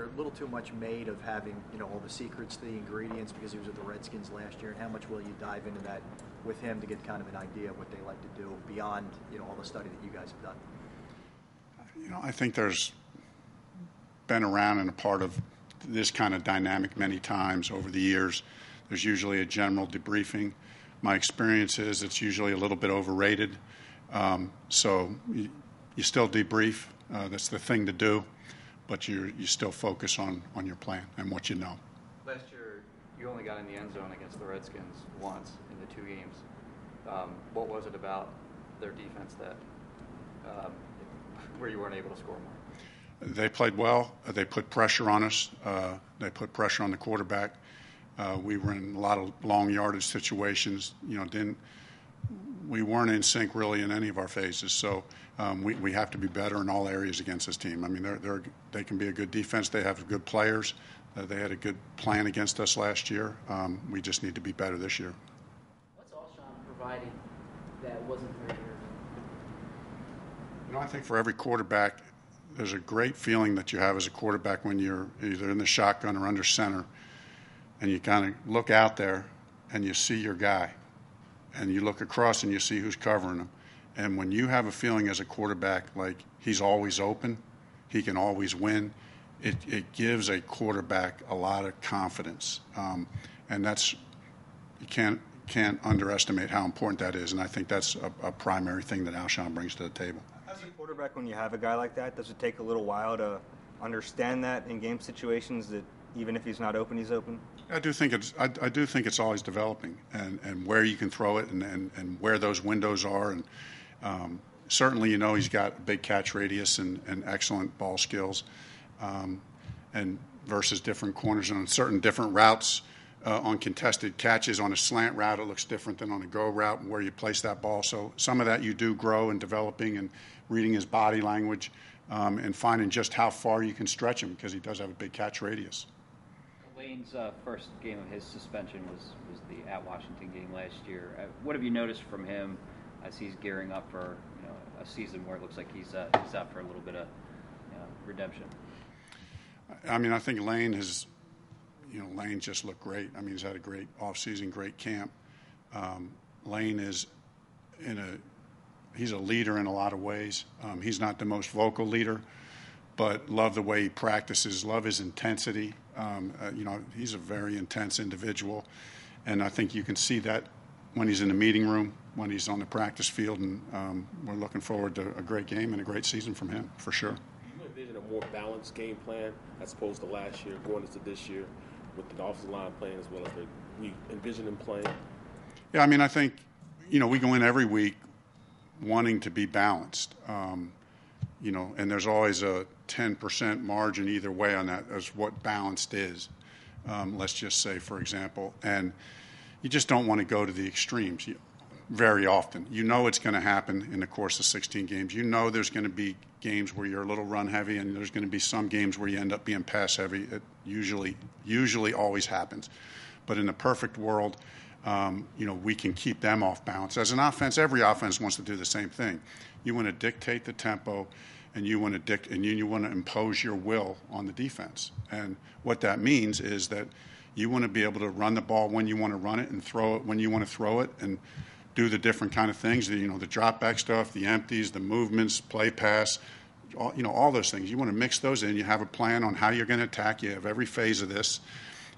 a little too much made of having you know all the secrets to the ingredients because he was with the Redskins last year, and how much will you dive into that with him to get kind of an idea of what they like to do beyond you know all the study that you guys have done? You know, I think there's been around and a part of this kind of dynamic many times over the years. There's usually a general debriefing. My experience is it's usually a little bit overrated. Um, so you, you, still debrief. Uh, that's the thing to do but you you still focus on on your plan and what you know. Last year, you only got in the end zone against the Redskins once in the two games. Um, what was it about their defense that um, where you weren't able to score more? They played well. They put pressure on us. Uh, they put pressure on the quarterback. Uh, we were in a lot of long yardage situations. You know, didn't we weren't in sync really in any of our phases. So um, we, we have to be better in all areas against this team. I mean, they're, they're, they can be a good defense. They have good players. Uh, they had a good plan against us last year. Um, we just need to be better this year. What's Alshon providing that wasn't there You know, I think for every quarterback, there's a great feeling that you have as a quarterback when you're either in the shotgun or under center, and you kind of look out there and you see your guy, and you look across and you see who's covering him and when you have a feeling as a quarterback like he's always open, he can always win, it, it gives a quarterback a lot of confidence. Um, and that's, you can't, can't underestimate how important that is. And I think that's a, a primary thing that Alshon brings to the table. As a quarterback, when you have a guy like that, does it take a little while to understand that in game situations that even if he's not open, he's open? I do think it's I, I do think it's always developing and, and where you can throw it and, and, and where those windows are and um, certainly, you know he's got a big catch radius and, and excellent ball skills, um, and versus different corners and on certain different routes. Uh, on contested catches on a slant route, it looks different than on a go route and where you place that ball. So some of that you do grow in developing and reading his body language um, and finding just how far you can stretch him because he does have a big catch radius. Lane's uh, first game of his suspension was, was the at Washington game last year. Uh, what have you noticed from him as he's gearing up for you know a season where it looks like he's uh, he's out for a little bit of you know, redemption. I mean, I think Lane has, you know, Lane just looked great. I mean, he's had a great offseason, great camp. Um, Lane is in a he's a leader in a lot of ways. Um, he's not the most vocal leader, but love the way he practices, love his intensity. Um, uh, you know, he's a very intense individual, and I think you can see that when he's in the meeting room, when he's on the practice field, and um, we're looking forward to a great game and a great season from him for sure. Do you envision a more balanced game plan as opposed to last year, going into this year, with the offensive line playing as well as the, we envision them playing? Yeah, I mean, I think you know we go in every week wanting to be balanced. Um, you know, and there's always a 10% margin either way on that as what balanced is. Um, let's just say, for example, and you just don't want to go to the extremes very often. You know it's going to happen in the course of 16 games. You know there's going to be games where you're a little run heavy, and there's going to be some games where you end up being pass heavy. It usually, usually always happens. But in the perfect world, um, you know, we can keep them off balance. As an offense, every offense wants to do the same thing. You want to dictate the tempo, and you want to dict- and you, you want to impose your will on the defense. And what that means is that you want to be able to run the ball when you want to run it and throw it when you want to throw it and do the different kind of things, the, you know, the drop back stuff, the empties, the movements, play pass, all, you know, all those things. You want to mix those in. You have a plan on how you're going to attack. You have every phase of this.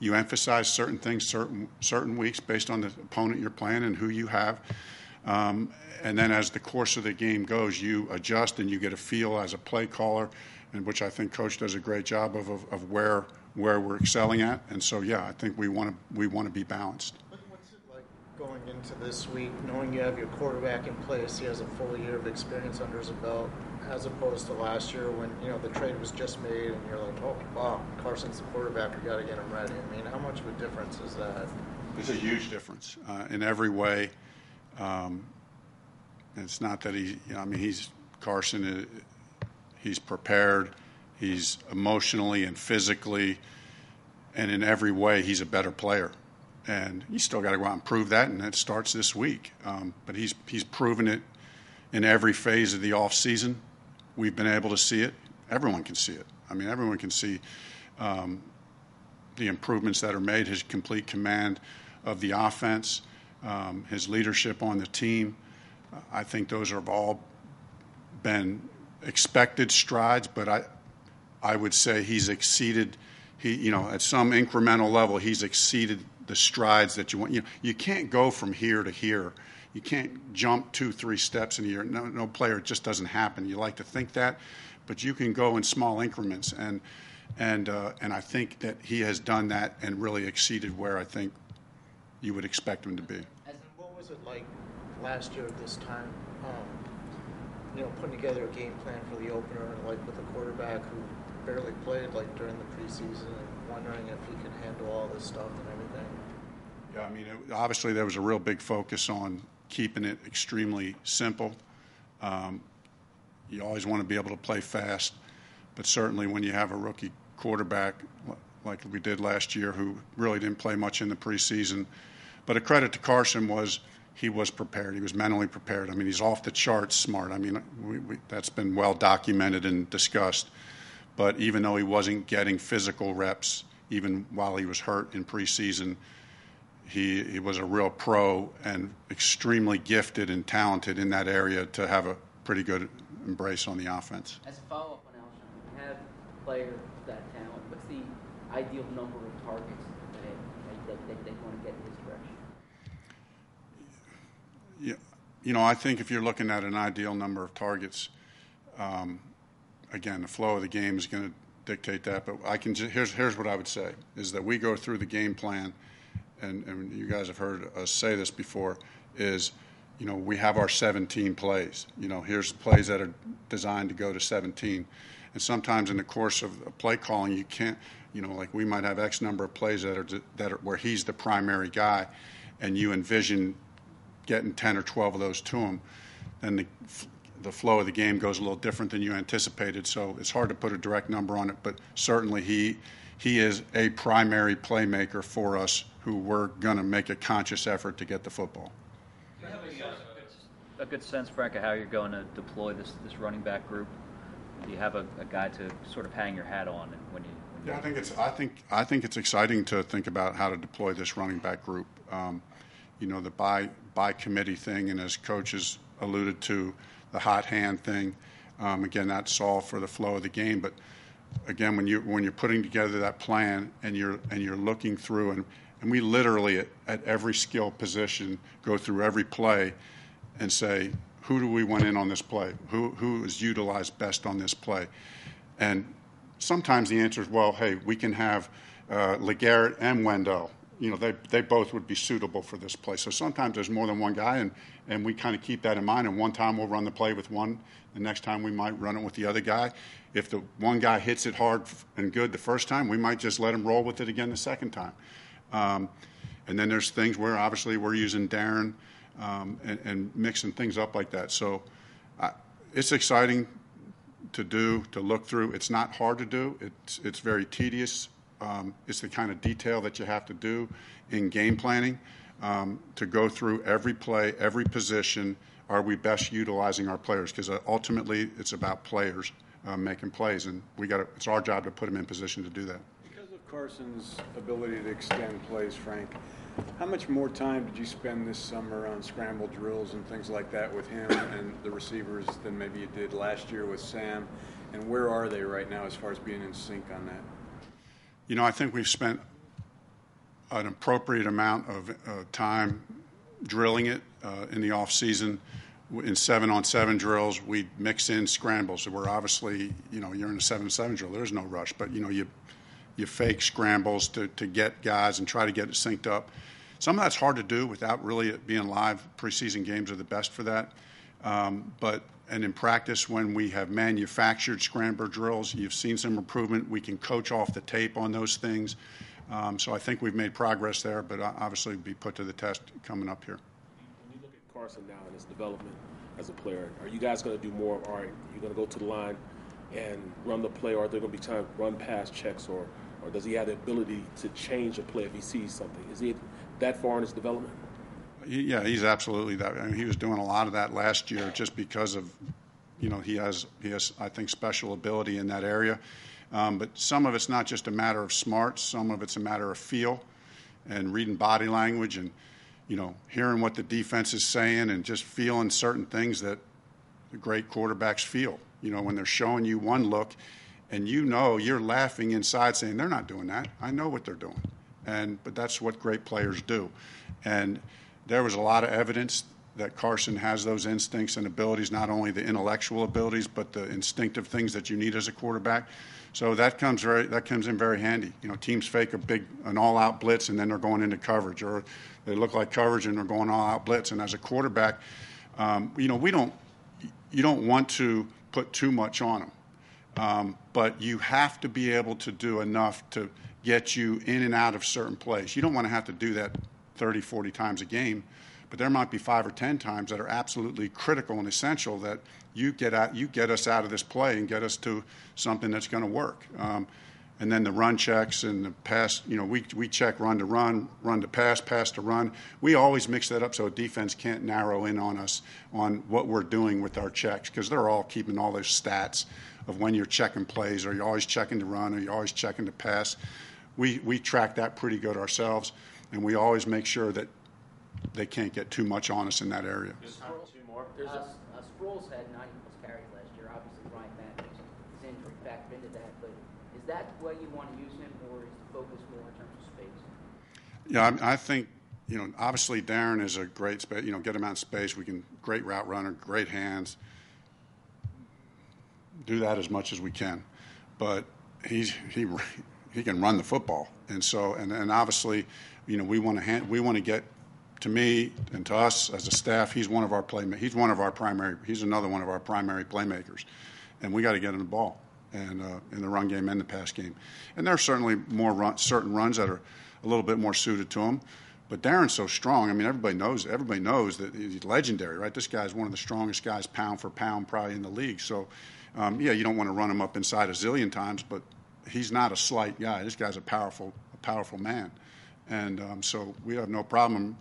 You emphasize certain things certain certain weeks based on the opponent you're playing and who you have. Um, and then as the course of the game goes, you adjust and you get a feel as a play caller, and which I think coach does a great job of, of, of where where we're excelling at. And so, yeah, I think we want to we want to be balanced. What's it like going into this week, knowing you have your quarterback in place, he has a full year of experience under his belt, as opposed to last year when you know the trade was just made and you're like, oh wow, Carson's the quarterback, we got to get him ready. I mean, how much of a difference is that? It's a huge difference uh, in every way. Um, it's not that he, I mean, he's Carson. Uh, he's prepared He's emotionally and physically and in every way, he's a better player. And he's still got to go out and prove that, and that starts this week. Um, but he's, he's proven it in every phase of the off season. We've been able to see it. Everyone can see it. I mean, everyone can see um, the improvements that are made, his complete command of the offense, um, his leadership on the team. I think those have all been expected strides, but I, I would say he's exceeded. He, you know, at some incremental level, he's exceeded the strides that you want. You, know, you can't go from here to here. You can't jump two, three steps in a year. No, no player, it just doesn't happen. You like to think that, but you can go in small increments. And and uh, and I think that he has done that and really exceeded where I think you would expect him to be. And what was it like last year at this time? Um, you know, putting together a game plan for the opener, and like with a quarterback who barely played like during the preseason, and wondering if he could handle all this stuff and everything. Yeah, I mean, it, obviously there was a real big focus on keeping it extremely simple. Um, you always want to be able to play fast, but certainly when you have a rookie quarterback like we did last year, who really didn't play much in the preseason. But a credit to Carson was he was prepared. He was mentally prepared. I mean, he's off the charts smart. I mean, we, we, that's been well documented and discussed. But even though he wasn't getting physical reps, even while he was hurt in preseason, he, he was a real pro and extremely gifted and talented in that area to have a pretty good embrace on the offense. As a follow up on Alshon, have players that talent. What's the ideal number of targets that, they want to get in his direction? Yeah, you know, I think if you're looking at an ideal number of targets, um, again, the flow of the game is going to dictate that. But I can just, here's here's what I would say is that we go through the game plan, and, and you guys have heard us say this before, is you know we have our 17 plays. You know, here's plays that are designed to go to 17, and sometimes in the course of play calling, you can't. You know, like we might have X number of plays that are that are where he's the primary guy, and you envision getting 10 or 12 of those to him, then the, the flow of the game goes a little different than you anticipated. So it's hard to put a direct number on it, but certainly he he is a primary playmaker for us who we're going to make a conscious effort to get the football. Do you have a, uh, a good sense, Frank, of how you're going to deploy this, this running back group? Do you have a, a guy to sort of hang your hat on when you? Yeah, I think it's I think I think it's exciting to think about how to deploy this running back group. Um, you know, the by by committee thing, and as coaches alluded to, the hot hand thing. Um, again, that's all for the flow of the game. But again, when you when you're putting together that plan and you're and you're looking through and and we literally at, at every skill position go through every play and say who do we want in on this play? Who who is utilized best on this play? And sometimes the answer is well, hey, we can have uh, Legarrette and Wendell you know, they, they both would be suitable for this play. So sometimes there's more than one guy, and, and we kind of keep that in mind. And one time we'll run the play with one, the next time we might run it with the other guy. If the one guy hits it hard and good the first time, we might just let him roll with it again the second time. Um, and then there's things where obviously we're using Darren um, and, and, mixing things up like that. So uh, it's exciting to do, to look through. It's not hard to do. It's, it's very tedious um, it's the kind of detail that you have to do in game planning um, to go through every play, every position. Are we best utilizing our players? Because uh, ultimately, it's about players uh, making plays, and we got it's our job to put them in position to do that. Because of Carson's ability to extend plays, Frank, how much more time did you spend this summer on scramble drills and things like that with him and the receivers than maybe you did last year with Sam? And where are they right now as far as being in sync on that? You know, I think we've spent an appropriate amount of uh, time drilling it uh, in the off season. In seven on seven drills, we mix in scrambles. We're obviously, you know, you're in a seven seven drill. There's no rush, but you know, you you fake scrambles to, to get guys and try to get it synced up. Some of that's hard to do without really being live. Preseason games are the best for that. Um, but and in practice, when we have manufactured scrambler drills, you've seen some improvement. We can coach off the tape on those things. Um, so I think we've made progress there, but obviously be put to the test coming up here. When you look at Carson now and his development as a player, are you guys going to do more? Are you going to go to the line and run the play, or are there going to be time to run past checks, or, or does he have the ability to change a play if he sees something? Is he that far in his development? yeah, he's absolutely that. I mean, he was doing a lot of that last year just because of, you know, he has he has I think special ability in that area. Um, but some of it's not just a matter of smarts. Some of it's a matter of feel and reading body language and you know hearing what the defense is saying and just feeling certain things that the great quarterbacks feel. You know when they're showing you one look, and you know you're laughing inside, saying they're not doing that. I know what they're doing, and but that's what great players do. And there was a lot of evidence that Carson has those instincts and abilities, not only the intellectual abilities, but the instinctive things that you need as a quarterback. So that comes very that comes in very handy. You know, teams fake a big an all-out blitz and then they're going into coverage, or they look like coverage and they're going all-out blitz. And as a quarterback, um, you know, we don't you don't want to put too much on them, um, but you have to be able to do enough to get you in and out of certain plays. You don't want to have to do that 30, 40 times a game but there might be five or ten times that are absolutely critical and essential that you get out, you get us out of this play and get us to something that's going to work. Um, and then the run checks and the pass, you know, we, we check run to run, run to pass, pass to run. We always mix that up so a defense can't narrow in on us on what we're doing with our checks because they're all keeping all those stats of when you're checking plays. Are you always checking to run? Are you always checking to pass? We, we track that pretty good ourselves, and we always make sure that they can't get too much on us in that area. Two more. Uh, had 90 plus carries last year. Obviously, Ryan Mathews, his injury factored into that. But is that way you want to use him, or is the focus more in terms of space? Yeah, I, I think you know. Obviously, Darren is a great space. You know, get him out in space. We can great route runner, great hands. Do that as much as we can, but he's he he can run the football, and so and, and obviously, you know, we want to hand, we want to get to me and to us as a staff, he's one of our play. He's one of our primary. He's another one of our primary playmakers, and we got to get him the ball and uh, in the run game and the pass game. And there are certainly more run, certain runs that are a little bit more suited to him. But Darren's so strong. I mean, everybody knows. Everybody knows that he's legendary, right? This guy's one of the strongest guys, pound for pound, probably in the league. So, um, yeah, you don't want to run him up inside a zillion times, but he's not a slight guy. This guy's a powerful, a powerful man, and um, so we have no problem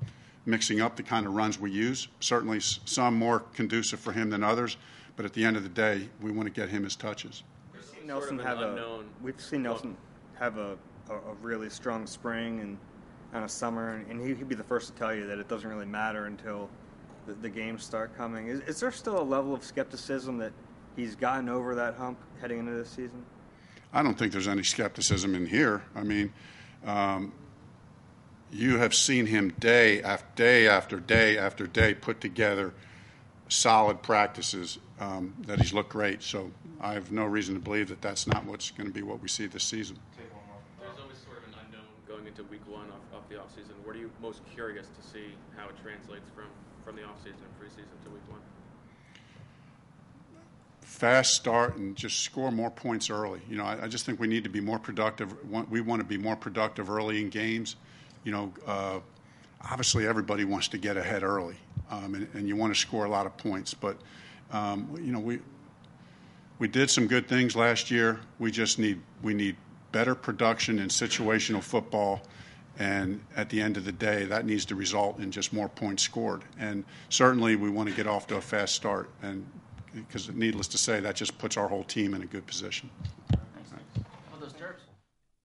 mixing up the kind of runs we use. Certainly, some more conducive for him than others, but at the end of the day, we want to get him his touches. We've seen Nelson have a we've seen Nelson have a, a, a really strong spring and, and a summer, and he, would be the first to tell you that it doesn't really matter until the, the games start coming. Is, is there still a level of skepticism that he's gotten over that hump heading into this season? I don't think there's any skepticism in here. I mean, um, you have seen him day after day after day after day put together solid practices um, that he's looked great. So I have no reason to believe that that's not what's going to be what we see this season. There's always sort of an unknown going into week one off, off the offseason. What are you most curious to see how it translates from, from the offseason and preseason to week one? Fast start and just score more points early. You know, I, I just think we need to be more productive. We want to be more productive early in games you know, uh, obviously everybody wants to get ahead early, um, and, and, you want to score a lot of points. But um, you know, we we did some good things last year. We just need we need better production in situational football. And at the end of the day, that needs to result in just more points scored. And certainly, we want to get off to a fast start. And because, needless to say, that just puts our whole team in a good position.